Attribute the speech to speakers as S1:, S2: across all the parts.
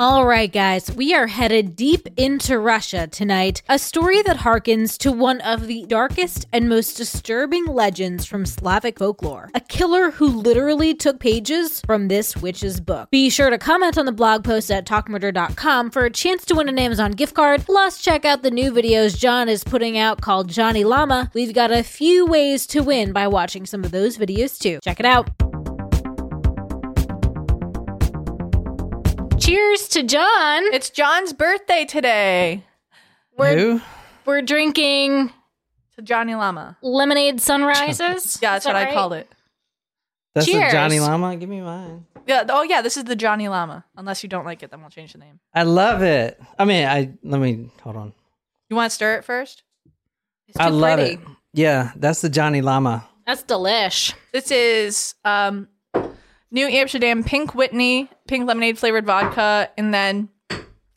S1: All right, guys, we are headed deep into Russia tonight. A story that harkens to one of the darkest and most disturbing legends from Slavic folklore. A killer who literally took pages from this witch's book. Be sure to comment on the blog post at talkmurder.com for a chance to win an Amazon gift card. Plus, check out the new videos John is putting out called Johnny Llama. We've got a few ways to win by watching some of those videos too. Check it out. Cheers to John.
S2: It's John's birthday today.
S1: We're
S3: Who?
S1: we're drinking
S2: To Johnny Llama.
S1: lemonade sunrises.
S2: Yeah, that's
S1: that
S2: what I called it.
S3: That's the
S1: Cheers.
S3: Johnny Llama. Give me mine.
S2: Yeah. Oh, yeah. This is the Johnny Llama. Unless you don't like it, then we'll change the name.
S3: I love it. I mean, I let me hold on.
S2: You want to stir it first?
S1: It's
S3: I love
S1: pretty.
S3: it. Yeah, that's the Johnny Llama.
S1: That's delish.
S2: This is um, New Amsterdam Pink Whitney pink lemonade flavored vodka, and then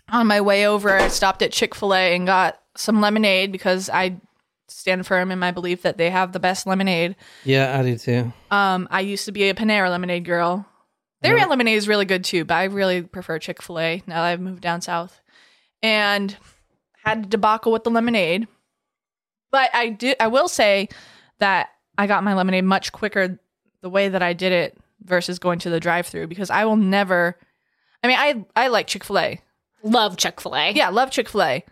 S2: on my way over, I stopped at Chick Fil A and got some lemonade because I stand firm in my belief that they have the best lemonade.
S3: Yeah, I do too.
S2: Um, I used to be a Panera lemonade girl. Their
S3: Yeah.
S2: lemonade is really good too, but I really prefer Chick Fil A now that I've moved down south. And had a debacle with the lemonade, but I do I will say that I got my lemonade much quicker the way that I did it versus going to the drive-through because I will never. I mean, I I like Chick Fil A.
S1: Love Chick Fil A.
S2: Yeah, love Chick Fil A.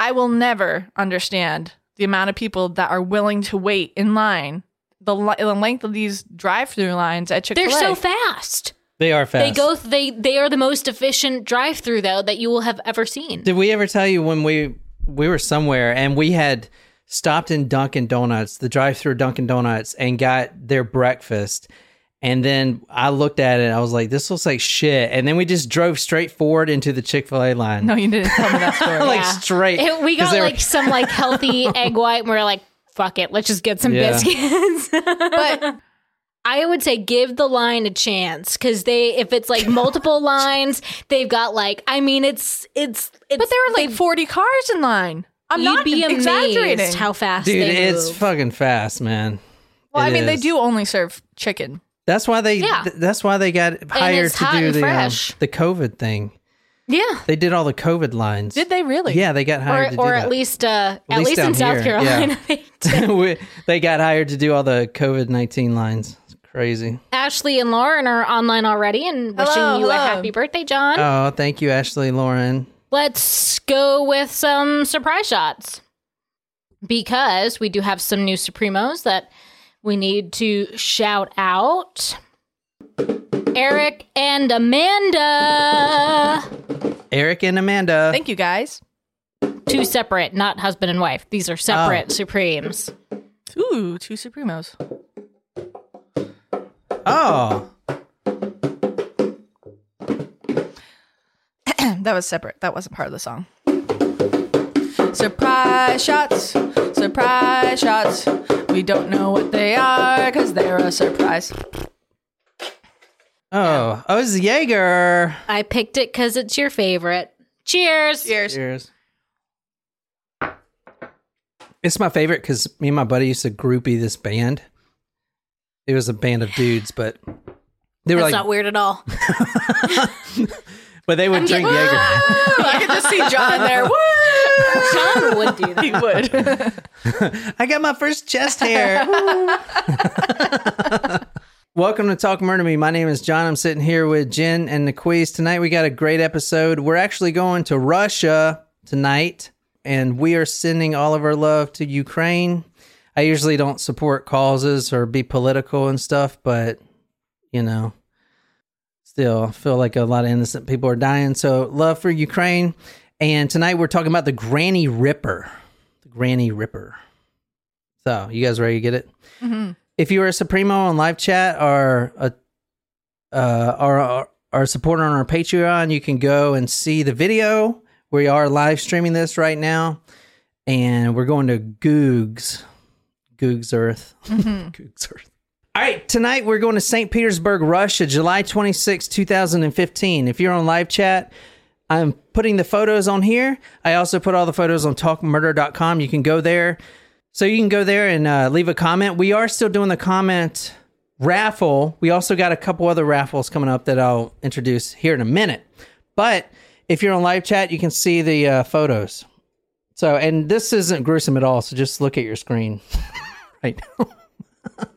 S2: I will never understand the amount of people that are willing to wait in line. The, li- the length of these drive-through lines at Chick Fil
S1: they're so fast.
S3: They are fast.
S1: They go. They they are the most efficient drive-through though that you will have ever seen.
S3: Did we ever tell you when we we were somewhere and we had stopped in Dunkin' Donuts, the drive-through Dunkin' Donuts, and got their breakfast? And then I looked at it, I was like, "This looks like shit." And then we just drove straight forward into the Chick Fil A line,
S2: no, you didn't tell me that story.
S3: like
S1: Yeah.
S3: straight.
S1: It- we
S3: 'Cause
S1: got
S3: they were-
S1: like some like healthy egg white, and we are like, "Fuck it, let's just get some
S3: Yeah.
S1: biscuits."
S2: but
S1: I would say give the line a chance because they, if it's like multiple lines, they've got like, I mean, it's it's, it's
S2: but there were like 40 cars in line. I'm
S1: you'd
S2: not
S1: be amazed how fast
S3: dude,
S1: they
S3: it's
S1: move.
S3: fucking fast, man.
S2: well, I
S3: It
S2: mean, they do only serve chicken.
S3: That's why they.
S1: Yeah.
S3: th- that's why they got hired to do the um, the COVID thing.
S1: yeah.
S3: They did all the COVID lines.
S2: Did they really?
S3: Yeah, they got
S1: Or,
S3: hired to
S1: or
S3: do
S1: at least, uh, at,
S3: least
S1: least, in South
S3: here,
S1: Carolina. they-
S3: they got hired to do all the COVID nineteen lines. It's crazy.
S1: Ashley and Lauren are online already and wishing
S2: Hello,
S1: you a happy birthday, John.
S3: Oh, thank you, Ashley Lauren.
S1: Let's go with some surprise shots because we do have some new Supremos that we need to shout out. Eric and Amanda.
S3: Eric and Amanda.
S2: Thank you, guys.
S1: Two separate, not husband and wife. These are separate
S3: Oh.
S1: Supremes.
S2: Ooh, two Supremos.
S3: oh,
S2: that was separate. That wasn't part of the song. Surprise shots, surprise shots. We don't know what they are because they're a surprise.
S3: oh, oh, it's Jaeger.
S1: I picked it because it's your favorite. Cheers.
S2: Cheers.
S3: Cheers. It's my favorite because me and my buddy used to groupie this band. It was a band of dudes, but they were
S1: That's
S3: like,
S1: not weird at all.
S3: but they would drink
S1: getting-
S3: Jaeger.
S2: I could just see John there. Woo!
S1: John would do that.
S2: He would.
S3: I got my first chest hair. Welcome to Talk Murder Me. My name is John. I'm sitting here with Jen and Niquiz. Tonight we got a great episode. We're actually going to Russia tonight, and we are sending all of our love to Ukraine. I usually don't support causes or be political and stuff, but you know, still feel like a lot of innocent people are dying. So love for Ukraine. And tonight we're talking about the Granny Ripper. The Granny Ripper. So, you guys ready to get it?
S2: Mhm.
S3: If you are a Supremo on live chat or a uh, or, or, or a supporter on our Patreon, you can go and see the video. We are live streaming this right now, and we're going to Googs, Googs Earth, Googs Earth. All right, tonight we're going to St. Petersburg, Russia, July 26, 2015. If you're on live chat, I'm putting the photos on here. I also put all the photos on talkmurder.com. You can go there. So you can go there and uh, leave a comment. We are still doing the comment raffle. We also got a couple other raffles coming up that I'll introduce here in a minute. But if you're on live chat, you can see the uh, photos. So, and this isn't gruesome at all. So just look at your screen right now.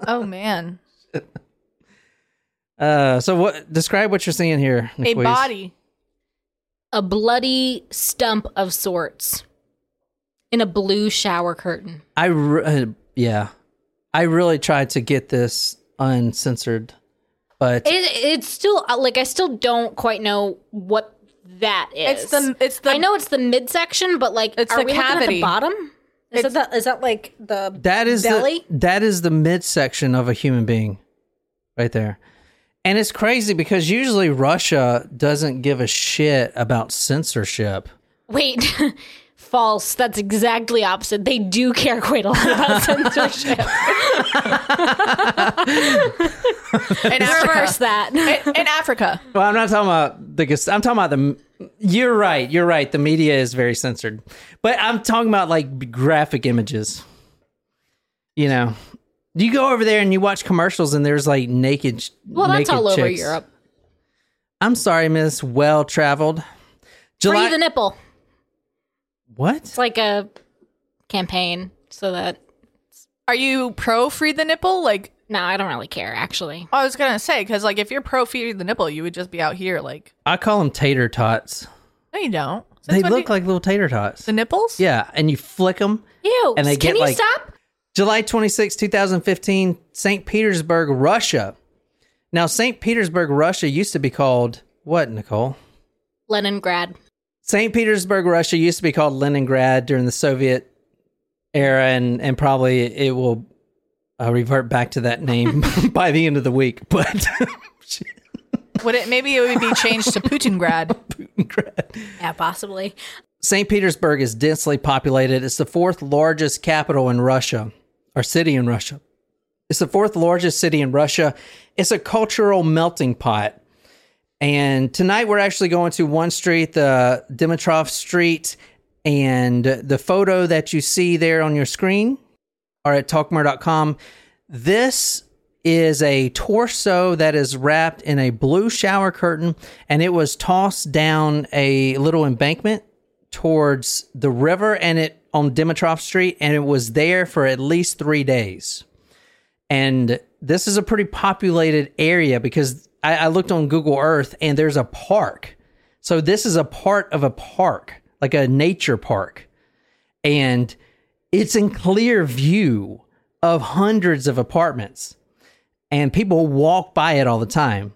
S2: Oh man,
S3: Uh, so what? Describe what you're seeing here.
S2: a body.
S1: A bloody stump of sorts in a blue shower curtain.
S3: I re- uh, yeah, I really tried to get this uncensored, but
S1: It, it's still uh, like I still don't quite know what that is.
S2: It's the it's the
S1: I know it's the midsection, but like,
S2: It's
S1: are
S2: the
S1: we looking at
S2: cavity.
S1: the bottom? Is
S2: It's-
S1: that the, is that like the
S3: that is
S1: belly?
S3: the that is the midsection of a human being, right there. And it's crazy because usually Russia doesn't give a shit about censorship.
S1: Wait, false. That's exactly opposite. They do care quite a lot about censorship.
S2: in Africa.
S1: Reverse that.
S2: in, in Africa.
S3: Well, I'm not talking about the. I'm talking about the. You're right. You're right. The media is very censored, but I'm talking about like graphic images. You know, you go over there and you watch commercials, and there's like naked.
S1: Well, that's
S3: naked
S1: all over. Europe.
S3: I'm sorry, Miss Well Traveled. July.
S1: Free the nipple.
S3: what?
S1: It's like a campaign so that
S2: Are you pro free the nipple? Like
S1: no, I don't really care actually.
S2: I was gonna say, because like if you're pro free the nipple, you would just be out here like.
S3: I call them tater tots.
S2: No, you don't.
S3: They
S2: Since when
S3: look
S2: do-
S3: like little tater tots.
S2: the nipples.
S3: Yeah, and you flick them.
S1: Ew.
S3: And they
S1: can
S3: get,
S1: you
S3: like-
S1: stop?
S3: July 26, 2015, St. Petersburg, Russia. Now, St. Petersburg, Russia used to be called what, Nicole?
S1: Leningrad.
S3: St. Petersburg, Russia used to be called Leningrad during the Soviet era, and, and probably it will uh, revert back to that name by the end of the week. But
S2: Would it maybe it would be changed to Putingrad? Putingrad.
S1: Yeah, possibly.
S3: St. Petersburg is densely populated. It's the fourth largest capital in Russia, or city in Russia. It's the fourth largest city in Russia. It's a cultural melting pot. And tonight we're actually going to one street, the Dimitrov Street, and the photo that you see there on your screen are at talkmurder.com. This is a torso that is wrapped in a blue shower curtain and it was tossed down a little embankment towards the river and it on Dimitrov Street and it was there for at least 3 days. And this is a pretty populated area because I, I looked on Google Earth and there's a park. So this is a part of a park, like a nature park. And it's in clear view of hundreds of apartments. And people walk by it all the time.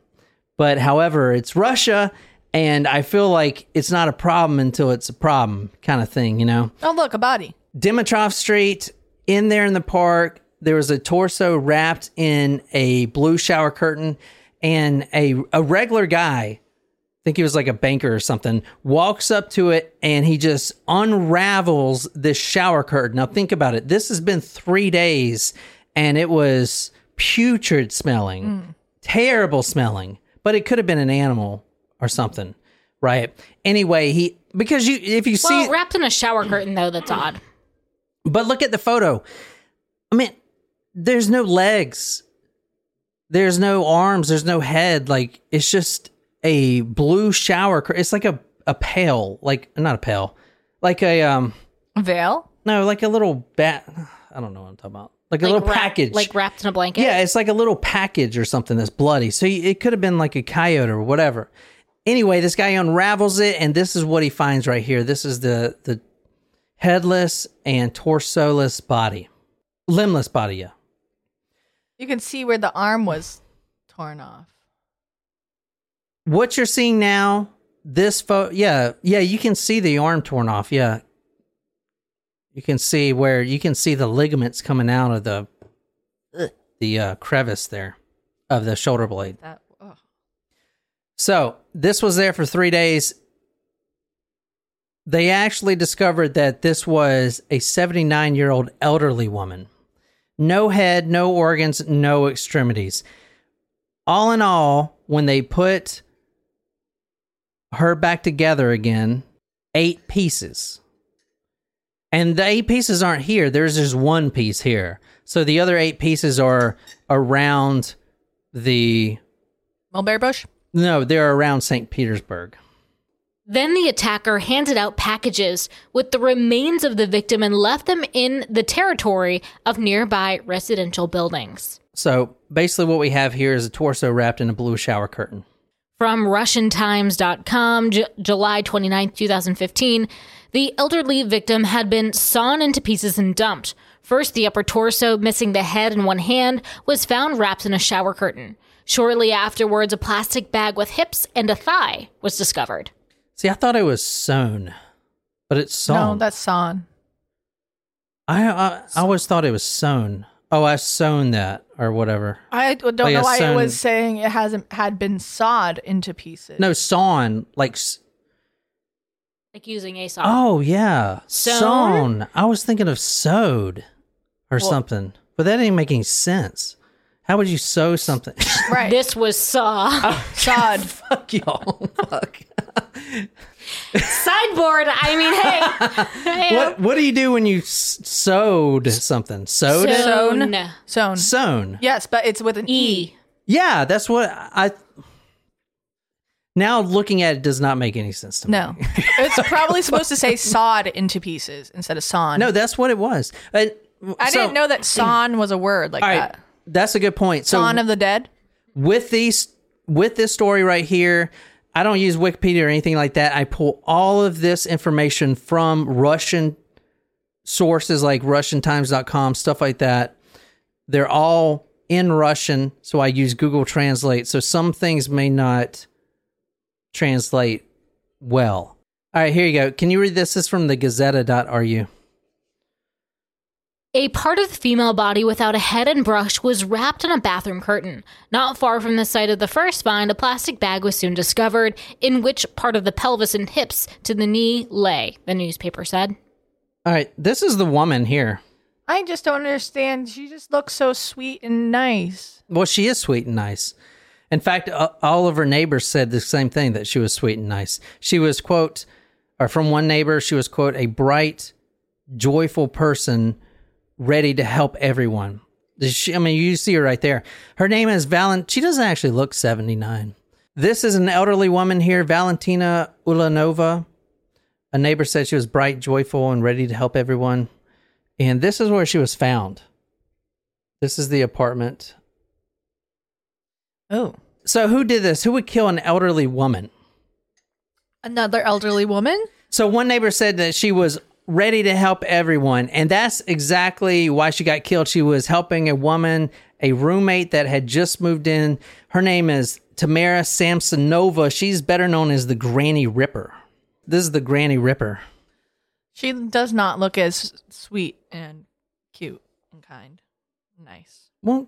S3: But however, it's Russia and I feel like it's not a problem until it's a problem kind of thing, you know?
S2: Oh look, a body.
S3: Dimitrov Street, in there in the park, there was a torso wrapped in a blue shower curtain, and a a regular guy, I think he was like a banker or something, walks up to it and he just unravels this shower curtain. Now think about it. This has been three days, and it was putrid smelling, mm. terrible smelling, but it could have been an animal or something, right? Anyway, he because you if you see
S1: wrapped in a shower curtain though, that's odd.
S3: but look at the photo. I mean, there's no legs. There's no arms. There's no head. Like it's just a blue shower. cur- It's like a a pail, like not a pail, like a um
S2: Veil.
S3: no, like a little bat. I don't know what I'm talking about. Like a little
S1: wrap-
S3: package.
S1: like wrapped in a blanket.
S3: Yeah, it's like a little package or something that's bloody. So it could have been like a coyote or whatever. Anyway, this guy unravels it, and this is what he finds right here. This is the the headless and torsoless body, limbless body. Yeah,
S2: You can see where the arm was torn off.
S3: what you're seeing now, this photo. Yeah, yeah, you can see the arm torn off. Yeah, you can see where you can see the ligaments coming out of the the uh, crevice there of the shoulder blade.
S2: That.
S3: So this was there for three days. They actually discovered that this was a 79 year old elderly woman. No head, no organs, no extremities. All in all, when they put her back together again, eight pieces. And the eight pieces aren't here. There's just one piece here. So the other eight pieces are around the
S2: Mulberry bush.
S3: No, they're around St. Petersburg.
S1: Then the attacker handed out packages with the remains of the victim and left them in the territory of nearby residential buildings.
S3: So basically, what we have here is a torso wrapped in a blue shower curtain.
S1: From RussianTimes.com, J- July 29, 2015, the elderly victim had been sawn into pieces and dumped. First, the upper torso, missing the head and one hand, was found wrapped in a shower curtain. Shortly afterwards, a plastic bag with hips and a thigh was discovered.
S3: See, I thought it was sewn, but it's sewn.
S2: No, that's San.
S3: I, I I always thought it was sewn. Oh, I sewn that or whatever.
S2: I don't
S3: Like a
S2: know why
S3: sewn-
S2: it was saying it hasn't had been sawed into pieces.
S3: No, sawn like.
S1: Like using a saw.
S3: Oh yeah,
S1: Sewn?
S3: sewn. I was thinking of sewed or
S2: Well-
S3: something, but that ain't making sense. How would you sew something?
S2: right.
S1: This was saw.
S2: Oh, sawed.
S3: Fuck y'all. Fuck.
S1: Sideboard. I mean, hey. hey
S3: What oh. What do you do when you s- sewed something? Sewed it?
S1: Sewn.
S2: Sewn.
S3: Sewn.
S2: Yes, but it's with an E.
S1: E.
S3: Yeah, that's what I. Now looking at it does not make any sense to me.
S2: No. it's probably supposed to say sawed into pieces instead of sawn.
S3: No, that's what it was. And,
S2: I
S3: so-
S2: didn't know that sawn was a word like
S3: All right,
S2: that.
S3: That's a good point. So
S2: Sawn of the dead.
S3: with these with this story right here, I don't use Wikipedia or anything like that. I pull all of this information from Russian sources like RussianTimes.com, stuff like that. They're all in Russian, so I use Google Translate. So some things may not translate well. All right, here you go. Can you read this? This is from the Gazeta.ru.
S1: A part of the female body without a head and brush was wrapped in a bathroom curtain. Not far from the site of the first find, a plastic bag was soon discovered, in which part of the pelvis and hips to the knee lay, the newspaper said.
S3: All right, this is the woman here.
S2: I just don't understand. She just looks so sweet and nice.
S3: Well, she is sweet and nice. In fact, uh, all of her neighbors said the same thing that she was sweet and nice. She was, quote, or from one neighbor, she was, quote, a bright, joyful person ready to help everyone. She, I mean, you see her right there. Her name is Valent. She doesn't actually look 79. This is an elderly woman here, Valentina Ulanova. A neighbor said she was bright, joyful, and ready to help everyone. And this is where she was found. This is the apartment
S2: Oh.
S3: so who did this? Who would kill an elderly woman?
S2: Another elderly woman?
S3: So one neighbor said that she was ready to help everyone, and that's exactly why she got killed. She was helping a woman, a roommate that had just moved in. Her name is Tamara Samsonova. She's better known as the Granny Ripper. This is the Granny Ripper.
S2: She does not look as sweet and cute and kind. Nice.
S3: Well,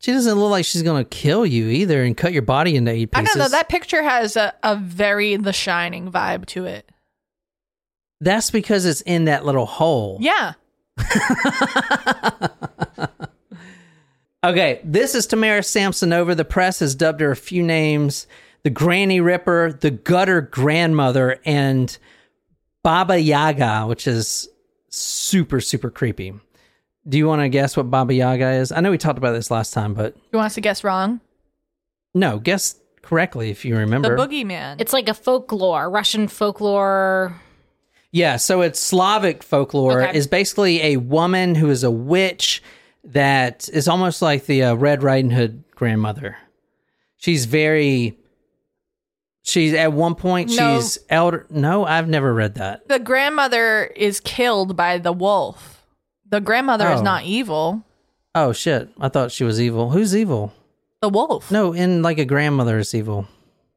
S3: she doesn't look like she's gonna kill you either and cut your body into eight
S2: I
S3: pieces.
S2: don't know. That picture has a, a very The Shining vibe to it.
S3: That's because it's in that little hole.
S2: Yeah.
S3: Okay, this is Tamara Samsonova. The press has dubbed her a few names the Granny Ripper, the Gutter Grandmother, and Baba Yaga, which is super, super creepy. Do you want to guess what Baba Yaga is? I know we talked about this last time, but
S2: You want us to guess wrong?
S3: no, guess correctly if you remember.
S2: The
S3: remember.
S2: boogeyman.
S1: It's like a folklore, Russian folklore.
S3: Yeah, so it's Slavic folklore
S1: Okay.
S3: is basically a woman who is a witch that is almost like the uh, Red Riding Hood grandmother. She's very. She's at one point
S2: No.
S3: she's elder. No, I've never read that.
S2: the grandmother is killed by the wolf. The grandmother is
S3: Oh.
S2: not evil.
S3: Oh shit! I thought she was evil. Who's evil?
S2: The wolf.
S3: No, in like a grandmother is evil.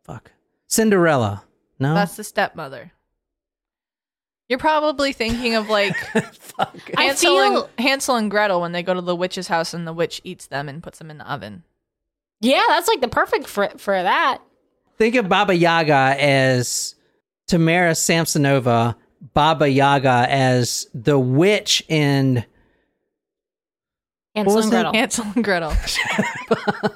S3: Fuck. Cinderella. No.
S2: That's the stepmother. You're probably thinking of like Hansel,
S1: feel-
S2: and, Hansel and Gretel when they go to the witch's house and the witch eats them and puts them in the oven.
S1: Yeah, that's like the perfect for for that.
S3: Think of Baba Yaga as Tamara Samsonova, Baba Yaga as the witch in
S1: Hansel and
S3: that?
S1: Gretel.
S2: Hansel and Gretel.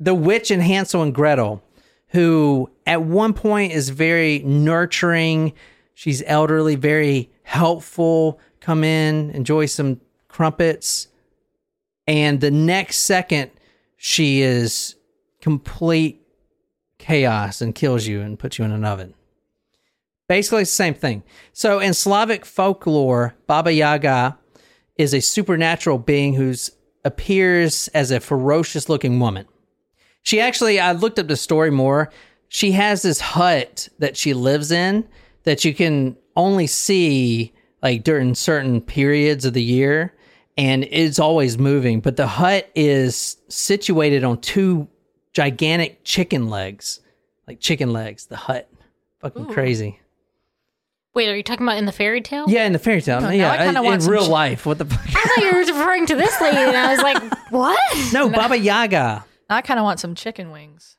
S3: the witch in Hansel and Gretel, who at one point is very nurturing. She's elderly, very helpful. Come in, enjoy some crumpets. And the next second, she is complete chaos and kills you and puts you in an oven. Basically, the same thing. So, in Slavic folklore, Baba Yaga is a supernatural being who appears as a ferocious looking woman. She actually, I looked up the story more. She has this hut that she lives in that you can only see like during certain periods of the year and it's always moving. But the hut is situated on two gigantic chicken legs, like chicken legs, the hut. Fucking crazy.
S1: Wait, are you talking about in the fairy tale?
S3: Yeah, in the fairy tale.
S2: Oh, I
S3: yeah,
S2: kinda
S3: in, in real life. What the fuck?
S1: I thought you were referring to this lady, and I was like, what?
S3: No, Baba Yaga.
S2: I kind of want some chicken wings.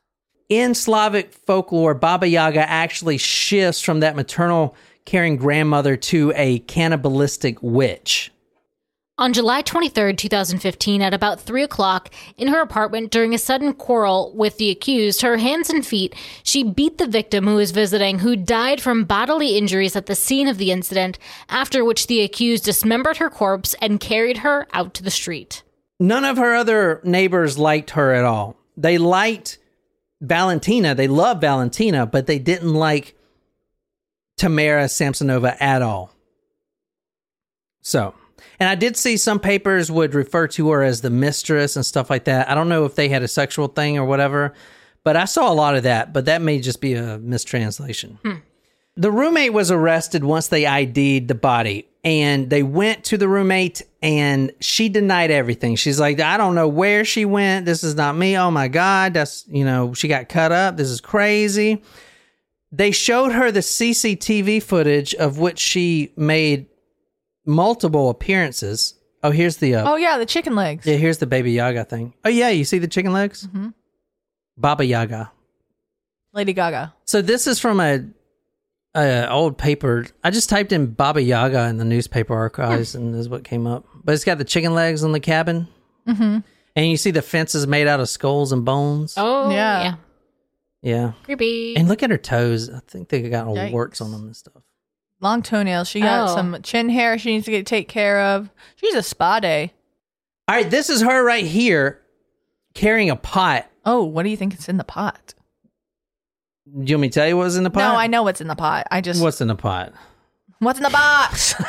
S3: In Slavic folklore, Baba Yaga actually shifts from that maternal caring grandmother to a cannibalistic witch.
S1: On July 23rd, 2015, at about 3 o'clock, in her apartment during a sudden quarrel with the accused, her hands and feet, she beat the victim who was visiting, who died from bodily injuries at the scene of the incident, after which the accused dismembered her corpse and carried her out to the street.
S3: None of her other neighbors liked her at all. They liked Valentina. They loved Valentina, but they didn't like Tamara Samsonova at all. So, and I did see some papers would refer to her as the mistress and stuff like that. I don't know if they had a sexual thing or whatever, but I saw a lot of that, but that may just be a mistranslation. Hmm. The roommate was arrested once they ID'd the body, and they went to the roommate, and she denied everything. She's like, I don't know where she went. This is not me. Oh my God. That's, you know, she got cut up. This is crazy. They showed her the CCTV footage of which she made multiple appearances. Oh, here's the, uh,
S2: Oh yeah, the chicken legs.
S3: yeah, here's the baby Yaga thing. Oh, yeah, you see the chicken legs?
S2: Mhm.
S3: Baba Yaga.
S2: Lady Gaga.
S3: So this is from a, a old paper. I just typed in Baba Yaga in the newspaper archives, and this is what came up. But it's got the chicken legs on the cabin,
S2: Mm-hmm.
S3: and you see the fences made out of skulls and bones.
S1: Oh,
S2: Yeah.
S1: yeah.
S3: Yeah,
S1: Creepy.
S3: and look at her toes. I think they got all
S2: Yikes.
S3: warts on them and stuff.
S2: Long toenails. She got
S1: Oh.
S2: some chin hair she needs to get take care of. She's a spa day.
S3: All right, this is her right here carrying a pot.
S2: Oh, what do you think is in the pot?
S3: Do you want me to tell you what's in the pot?
S2: No, I know what's in the pot. I just
S3: What's in the pot?
S2: what's in the box?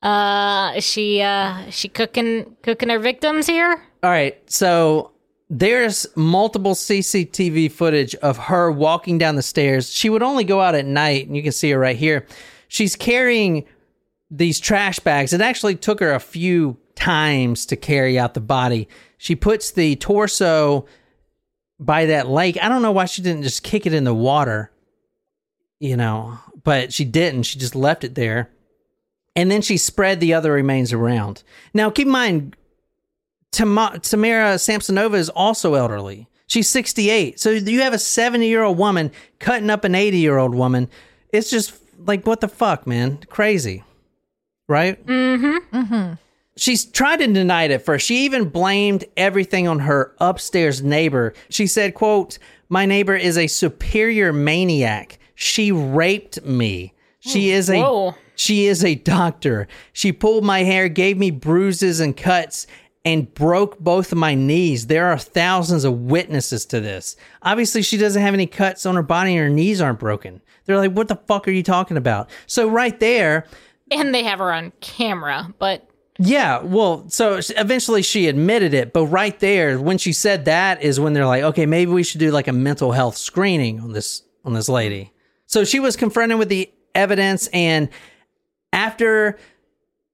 S1: Uh, is she, uh, is she cooking, cooking her victims here?
S3: All right, so there's multiple CCTV footage of her walking down the stairs. She would only go out at night, and you can see her right here. She's carrying these trash bags. It actually took her a few times to carry out the body. She puts the torso by that lake. I don't know why she didn't just kick it in the water, you know, but she didn't. She just left it there. And then she spread the other remains around. Now, keep in mind, Tama- Tamara Samsonova is also elderly. She's 68. So you have a 70 year old woman cutting up an 80 year old woman. It's just like, what the fuck, man? Crazy. Right?
S1: Mm-hmm.
S2: mm-hmm.
S3: She's tried to deny it at first. She even blamed everything on her upstairs neighbor. She said, quote, My neighbor is a superior maniac. She raped me. She hmm, is a
S1: Whoa.
S3: she is a doctor. She pulled my hair, gave me bruises and cuts, and broke both of my knees. There are thousands of witnesses to this. Obviously, she doesn't have any cuts on her body and her knees aren't broken. They're like, what the fuck are you talking about? So, right there,
S1: And they have her on camera, but
S3: yeah, well, so eventually she admitted it, but right there, when she said that, is when they're like, okay, maybe we should do like a mental health screening on this on this lady. So she was confronted with the evidence, and after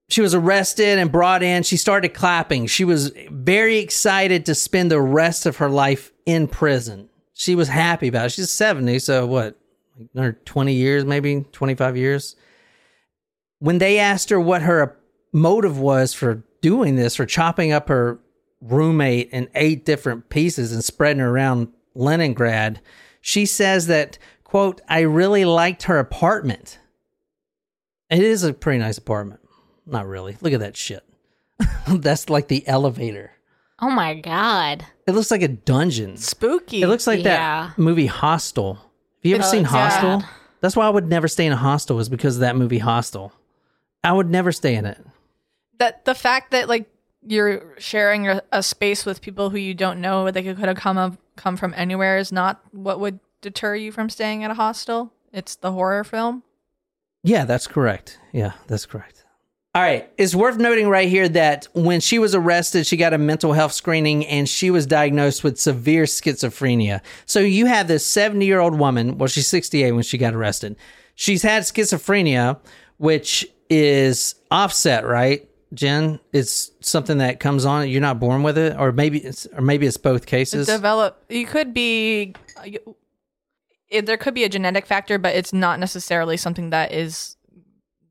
S3: she was arrested and brought in, she started clapping. She was very excited to spend the rest of her life in prison. She was happy about it. She's seventy, so what? Another twenty years, maybe twenty five years when they asked her what her motive was for doing this, for chopping up her roommate in eight different pieces and spreading her around Leningrad, she says that, quote, I really liked her apartment. It is a pretty nice apartment. Not really. Look at that shit. That's like the elevator.
S1: oh my god.
S3: It looks like a dungeon.
S2: Spooky.
S3: It looks like
S1: Yeah.
S3: that movie Hostel. Have you ever
S2: It
S3: seen. Hostel? That's why I would never stay in a hostel is because of that movie Hostel. I would never stay in it.
S2: That the fact that like you're sharing a, a space with people who you don't know they could have come come from anywhere is not what would deter you from staying at a hostel. It's the horror film.
S3: Yeah, that's correct. Yeah, that's correct. All right. It's worth noting right here that when she was arrested, she got a mental health screening and she was diagnosed with severe schizophrenia. So you have this 70 year old woman, well, she's 68 when she got arrested. She's had schizophrenia, which is offset, right? Jen, it's something that comes on. You're not born with it, or maybe it's, or maybe it's both cases.
S2: Develop. You could be. It, there could be a genetic factor, but it's not necessarily something that is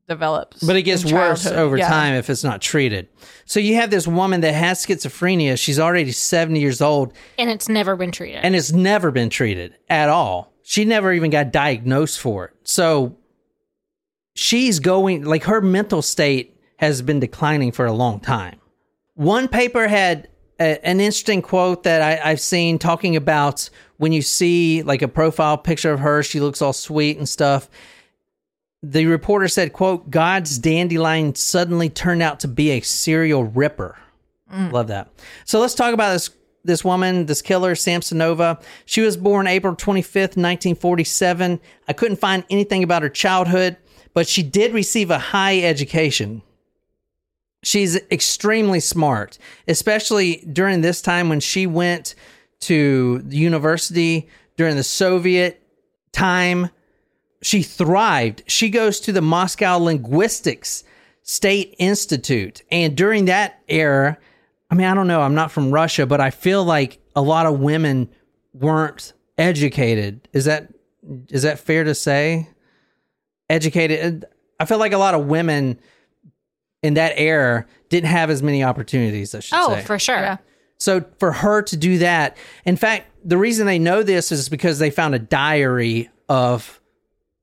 S2: developed.
S3: But it gets worse over
S2: Yeah.
S3: time if it's not treated. So you have this woman that has schizophrenia. She's already 70 years old
S1: And it's never been treated.
S3: and it's never been treated at all. She never even got diagnosed for it. So she's going, like, her mental state has been declining for a long time. One paper had a, an interesting quote that I, I've seen talking about when you see like a profile picture of her, she looks all sweet and stuff. The reporter said, quote, God's dandelion suddenly turned out to be a serial ripper. Mm. Love that. So let's talk about this this woman, this killer, Samsonova. She was born April 25th, 1947. I couldn't find anything about her childhood, but she did receive a high education. She's extremely smart, especially during this time when she went to the university during the Soviet time. She thrived. She goes to the Moscow Linguistics State Institute. And during that era, I mean, I don't know, I'm not from Russia, but I feel like a lot of women weren't educated. Is that is that fair to say? Educated. I feel like a lot of women in that era didn't have as many opportunities, I should
S1: oh,
S3: say.
S1: for sure.
S2: Yeah.
S3: So for her to do that, in fact, the reason they know this is because they found a diary of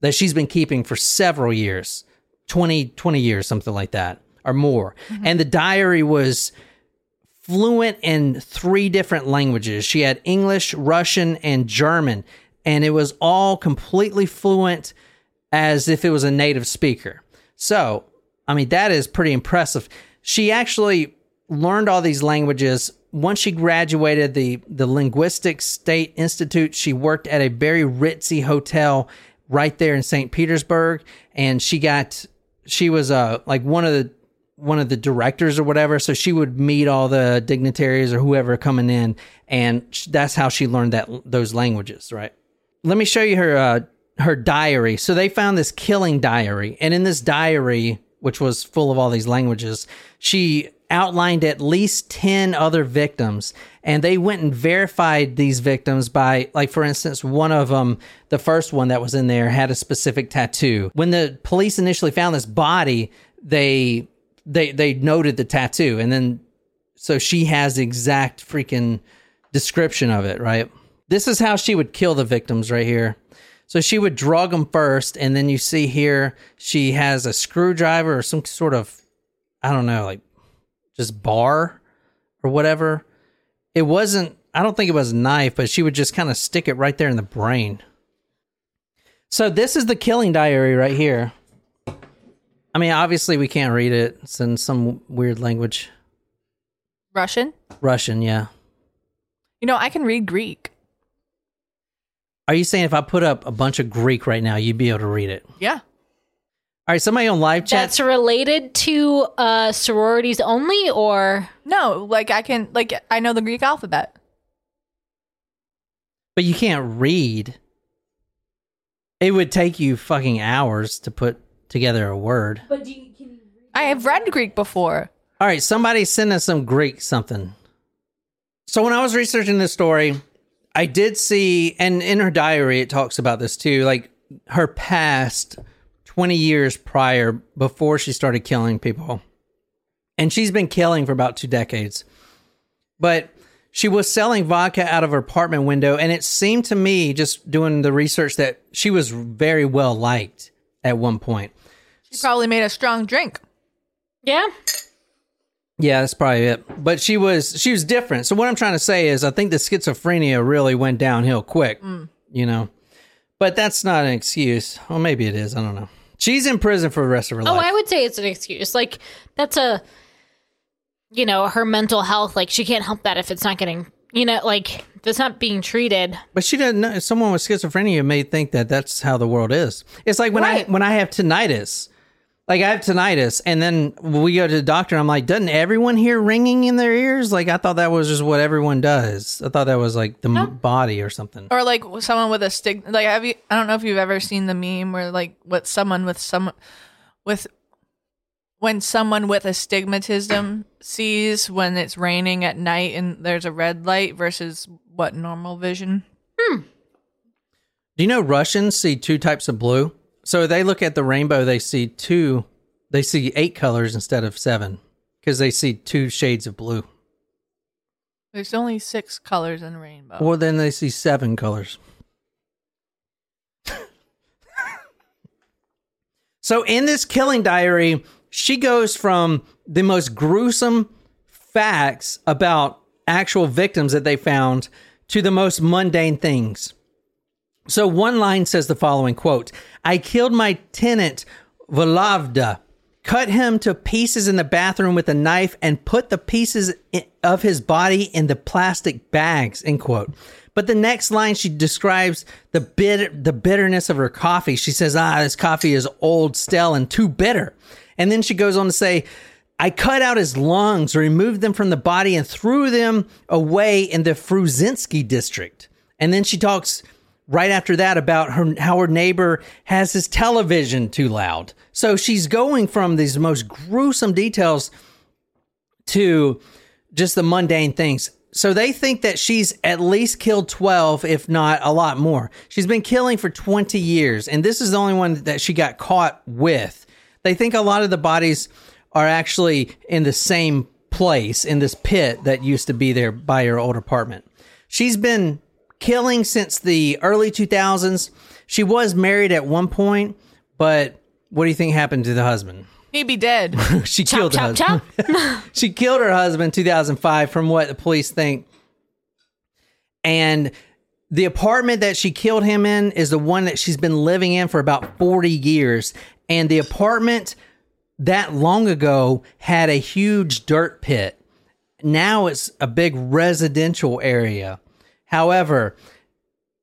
S3: that she's been keeping for several years 20, 20 years, something like that, or more. Mm-hmm. And the diary was fluent in three different languages. She had English, Russian, and German, and it was all completely fluent as if it was a native speaker. So, I mean, that is pretty impressive. She actually learned all these languages. Once she graduated the, the Linguistics State Institute, she worked at a very ritzy hotel right there in St. Petersburg, and she got she was uh like one of the one of the directors or whatever. So she would meet all the dignitaries or whoever coming in, and that's how she learned that those languages. Right. Let me show you her uh, her diary. So they found this killing diary, and in this diary, which was full of all these languages, she outlined at least 10 other victims. And they went and verified these victims by like for instance one of them the first one that was in there had a specific tattoo. When the police initially found this body they they they noted the tattoo. And then so she has the exact freaking description of it right? This is how she would kill the victims right here so she would drug them first and then you see here she has a screwdriver or some sort of i don't know like just bar or whatever. It wasn't, I don't think it was a knife, but she would just kind of stick it right there in the brain. So this is the killing diary right here. I mean, obviously we can't read it. It's in some weird language.
S2: Russian.
S3: Russian, yeah.
S2: You know, I can read Greek.
S3: Are you saying if I put up a bunch of Greek right now, you'd be able to read it?
S2: Yeah.
S3: All right, somebody on live chat.
S1: That's related to uh, sororities only, or
S2: No, like I can, like I know the Greek alphabet.
S3: but you can't read. It would take you fucking hours to put together a word.
S1: but do you, can you
S2: I have read Greek before.
S3: All right, somebody send us some Greek something. So when I was researching this story, I did see, and in her diary, it talks about this too, like her past 20 years prior before she started killing people. And she's been killing for about two decades. But she was selling vodka out of her apartment window, and it seemed to me, just doing the research, that she was very well liked at one point.
S2: She probably made a strong drink.
S1: Yeah.
S3: Yeah, that's probably it. But she was she was different. So what I'm trying to say is I think the schizophrenia really went downhill quick, mm. you know. But that's not an excuse. Well, maybe it is. I don't know. She's in prison for the rest of her
S1: Oh,
S3: life.
S1: Oh, I would say it's an excuse. Like that's a, you know, her mental health. Like she can't help that if it's not getting you know, like if it's not being treated.
S3: But she doesn't know. Someone with schizophrenia may think that that's how the world is. It's like when
S1: Right.
S3: I when I have tinnitus. Like I have tinnitus, and then we go to the doctor. and I'm like, doesn't everyone hear ringing in their ears? Like I thought that was just what everyone does. I thought that was like the m body or something.
S2: Or like someone with a stig. Like have you? I don't know if you've ever seen the meme where like what someone with some with when someone with astigmatism sees when it's raining at night and there's a red light versus what normal vision. Hmm.
S3: Do you know Russians see two types of blue? So they look at the rainbow, they see two, they see eight colors instead of seven because they see two shades of blue.
S2: There's only six colors in a rainbow.
S3: Well, then they see seven colors. so in this killing diary, she goes from the most gruesome facts about actual victims that they found to the most mundane things. So one line says the following quote, I killed my tenant, Volodya, cut him to pieces in the bathroom with a knife and put the pieces of his body in the plastic bags, end quote. But the next line, she describes the bitter, the bitterness of her coffee. She says, ah, this coffee is old, stale, and too bitter. And then she goes on to say, I cut out his lungs, removed them from the body, and threw them away in the Frunzensky district. And then she talks right after that about her how her neighbor has his television too loud. So she's going from these most gruesome details to just the mundane things. So they think that she's at least killed 12, if not a lot more. She's been killing for 20 years, and this is the only one that she got caught with. They think a lot of the bodies are actually in the same place in this pit that used to be there by her old apartment. She's been killing since the early 2000s. She was married at one point, but what do you think happened to the husband?
S2: He'd be dead.
S3: She
S1: Chop,
S3: killed the
S1: chop,
S3: husband. she killed her husband in 2005 from what the police think and the apartment that she killed him in is the one that she's been living in for about 40 years and the apartment that long ago had a huge dirt pit now it's a big residential area however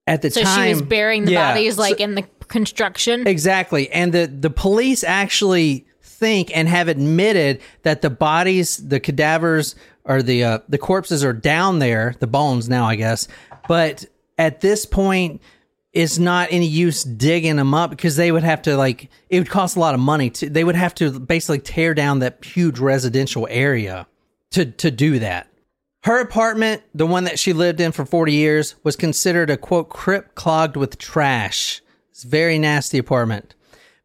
S3: at the time.
S1: So
S3: time
S1: she was burying the
S3: Yeah,
S1: bodies
S3: so-
S1: like in the construction.
S3: Exactly. And the, the police actually think and have admitted that the bodies, the cadavers, or the uh, the corpses are down there, the bones now, I guess. But at this point, it's not any use digging them up because they would have to like it would cost a lot of money to they would have to basically tear down that huge residential area to to do that. Her apartment, the one that she lived in for 40 years, was considered a quote crypt clogged with trash. It's a very nasty apartment.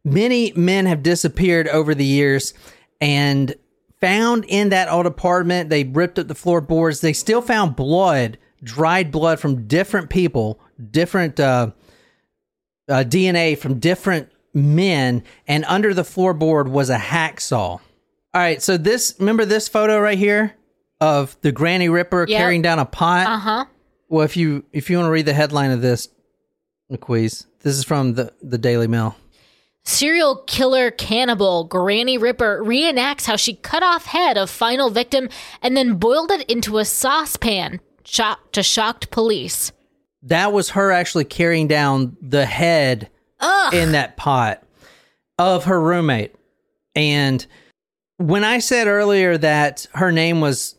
S3: Many men have disappeared over the years and found in that old apartment. They ripped up the floorboards. They still found blood, dried blood from different people, different uh, uh, DNA from different men, and under the floorboard was a hacksaw. All right, so this remember this photo right here of the Granny Ripper
S1: Yep.
S3: carrying down a pot.
S1: Uh huh.
S3: Well, if you if you want to read the headline of this, McQueeze, this is from the the Daily Mail.
S1: Serial killer cannibal Granny Ripper reenacts how she cut off head of final victim and then boiled it into a saucepan shock to shocked police.
S3: That was her actually carrying down the head in that pot of her roommate. And when I said earlier that her name was,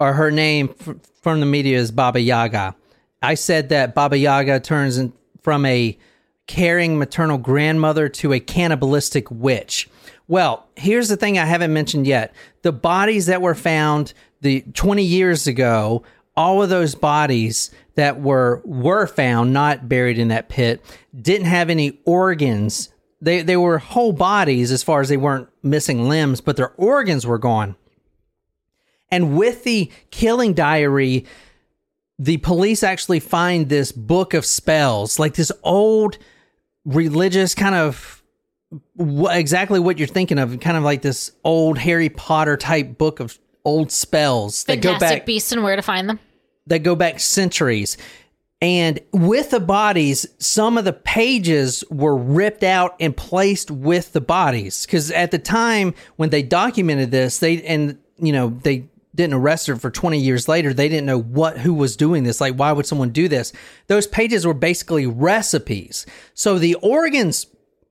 S3: or her name from the media is Baba Yaga, I said that Baba Yaga turns in, from a caring maternal grandmother to a cannibalistic witch. Well, here's the thing I haven't mentioned yet. The bodies that were found the 20 years ago, all of those bodies that were were found not buried in that pit didn't have any organs. They they were whole bodies as far as they weren't missing limbs, but their organs were gone. And with the killing diary, the police actually find this book of spells, like this old religious kind of wh- exactly what you're thinking of, kind of like this old Harry Potter type book of old spells that go back
S1: Beasts and where to find them.
S3: that go back centuries. And with the bodies, some of the pages were ripped out and placed with the bodies. Because at the time when they documented this, they and you know they didn't arrest her for 20 years later, they didn't know what who was doing this. Like, why would someone do this? Those pages were basically recipes. So the organs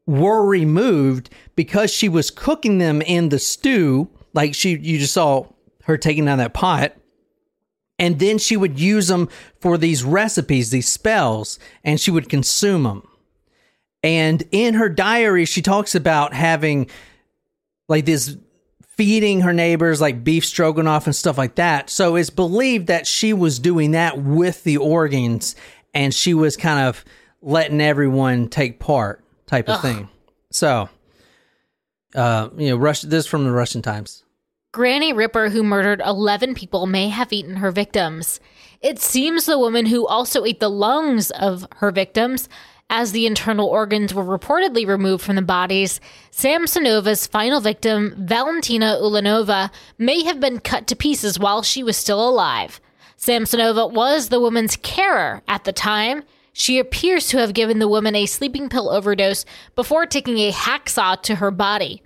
S3: were removed because she was cooking them in the stew. Like she, you just saw her taking down that pot. And then she would use them for these recipes, these spells, and she would consume them. And in her diary, she talks about having like this feeding her neighbors like beef stroganoff and stuff like that. So it's believed that she was doing that with the organs and she was kind of letting everyone take part type of thing. So, uh, you know, Rush, this is from the Russian Times.
S1: Granny Ripper, who murdered 11 people, may have eaten her victims. It seems the woman who also ate the lungs of her victims, as the internal organs were reportedly removed from the bodies, Samsonova's final victim, Valentina Ulanova, may have been cut to pieces while she was still alive. Samsonova was the woman's carer at the time. She appears to have given the woman a sleeping pill overdose before taking a hacksaw to her body.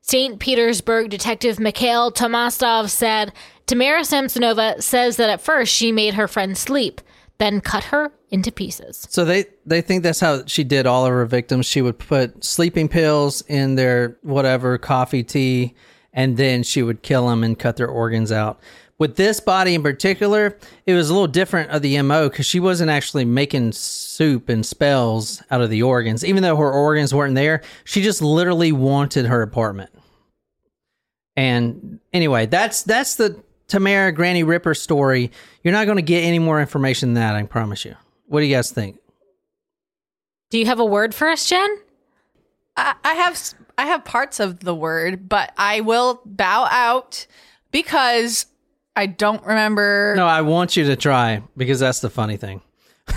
S1: St. Petersburg detective Mikhail Tomastov said Tamara Samsonova says that at first she made her friend sleep, then cut her into pieces.
S3: So they they think that's how she did all of her victims. She would put sleeping pills in their whatever coffee, tea, and then she would kill them and cut their organs out. With this body in particular, it was a little different of the MO because she wasn't actually making soup and spells out of the organs. Even though her organs weren't there, she just literally wanted her apartment. And anyway, that's that's the Tamara Granny Ripper story. You're not going to get any more information than that, I promise you. What do you guys think?
S1: Do you have a word for us, Jen?
S2: I, I have I have parts of the word, but I will bow out because I don't remember.
S3: No, I want you to try because that's the funny thing.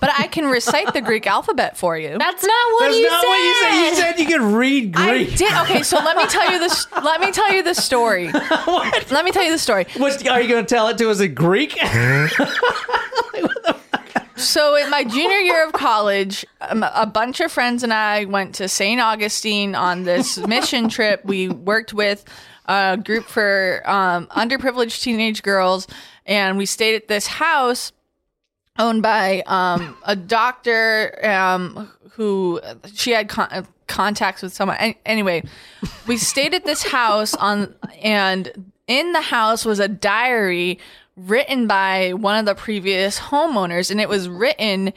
S2: But I can recite the Greek alphabet for you.
S1: That's not what
S3: That's
S1: you
S3: not
S1: said.
S3: what you said. You said you could read
S2: I
S3: Greek.
S2: did. Okay, so let me tell you this. Let me tell you the story.
S3: what?
S2: Let me tell you the story.
S3: What are you going to tell it to us in Greek?
S2: So, in my junior year of college, um, a bunch of friends and I went to St. Augustine on this mission trip. We worked with a group for um, underprivileged teenage girls, and we stayed at this house owned by um, a doctor um, who she had con- contacts with someone. An- Anyway, we stayed at this house on, and in the house was a diary written by one of the previous homeowners, and it was written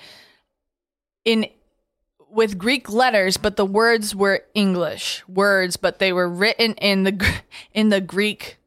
S2: in with Greek letters, but the words were English words, but they were written in the in the Greek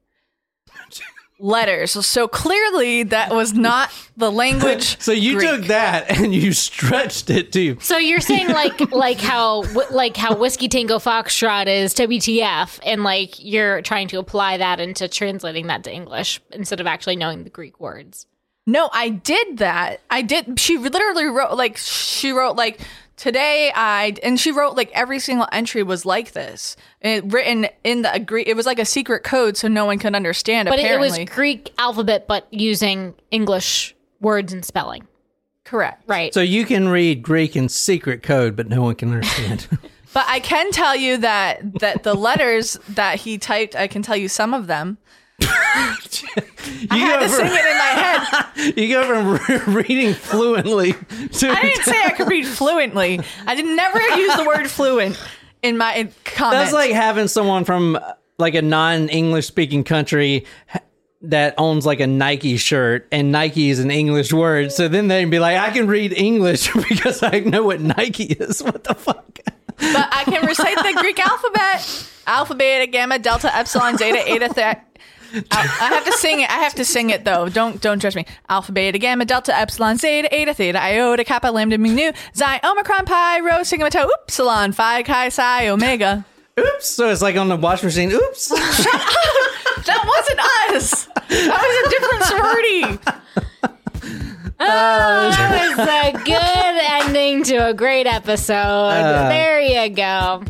S2: letters. So clearly, that was not the language.
S3: so you
S2: Greek.
S3: took that and you stretched it too.
S1: So you're saying like like how like how whiskey tango foxtrot is WTF, and like you're trying to apply that into translating that to English instead of actually knowing the Greek words.
S2: No, I did that. I did. She literally wrote like she wrote like today I and she wrote like every single entry was like this. It written in the Greek, It was like a secret code, so no one could understand.
S1: But it
S2: apparently,
S1: was Greek alphabet, but using English words and spelling.
S2: correct.
S1: Right.
S3: So you can read Greek in secret code, but no one can understand.
S2: But I can tell you that that the letters that he typed, I can tell you some of them. I had to sing it in my head.
S3: you go from reading fluently to
S2: I didn't say I could read fluently. I did never use the word fluent in my comments.
S3: That's like having someone from like a non-English speaking country that owns like a Nike shirt and Nike is an English word. So then they'd be like, I can read English because I know what Nike is. What the fuck?
S2: but I can recite the Greek alphabet: alpha, beta, gamma, delta, epsilon, zeta, eta, theta. I I have to sing it. I have to sing it though. Don't don't judge me. Alpha, beta, gamma, delta, epsilon, zeta, eta, theta, iota, kappa, lambda, mu, nu, xi, omicron, pi, rho, sigma, tau, upsilon, phi, chi, psi, omega.
S3: Oops. So it's like on the wash machine. Oops.
S2: That wasn't us. That was a different sorority.
S1: Oh, that was a good ending to a great episode. Uh, there you go.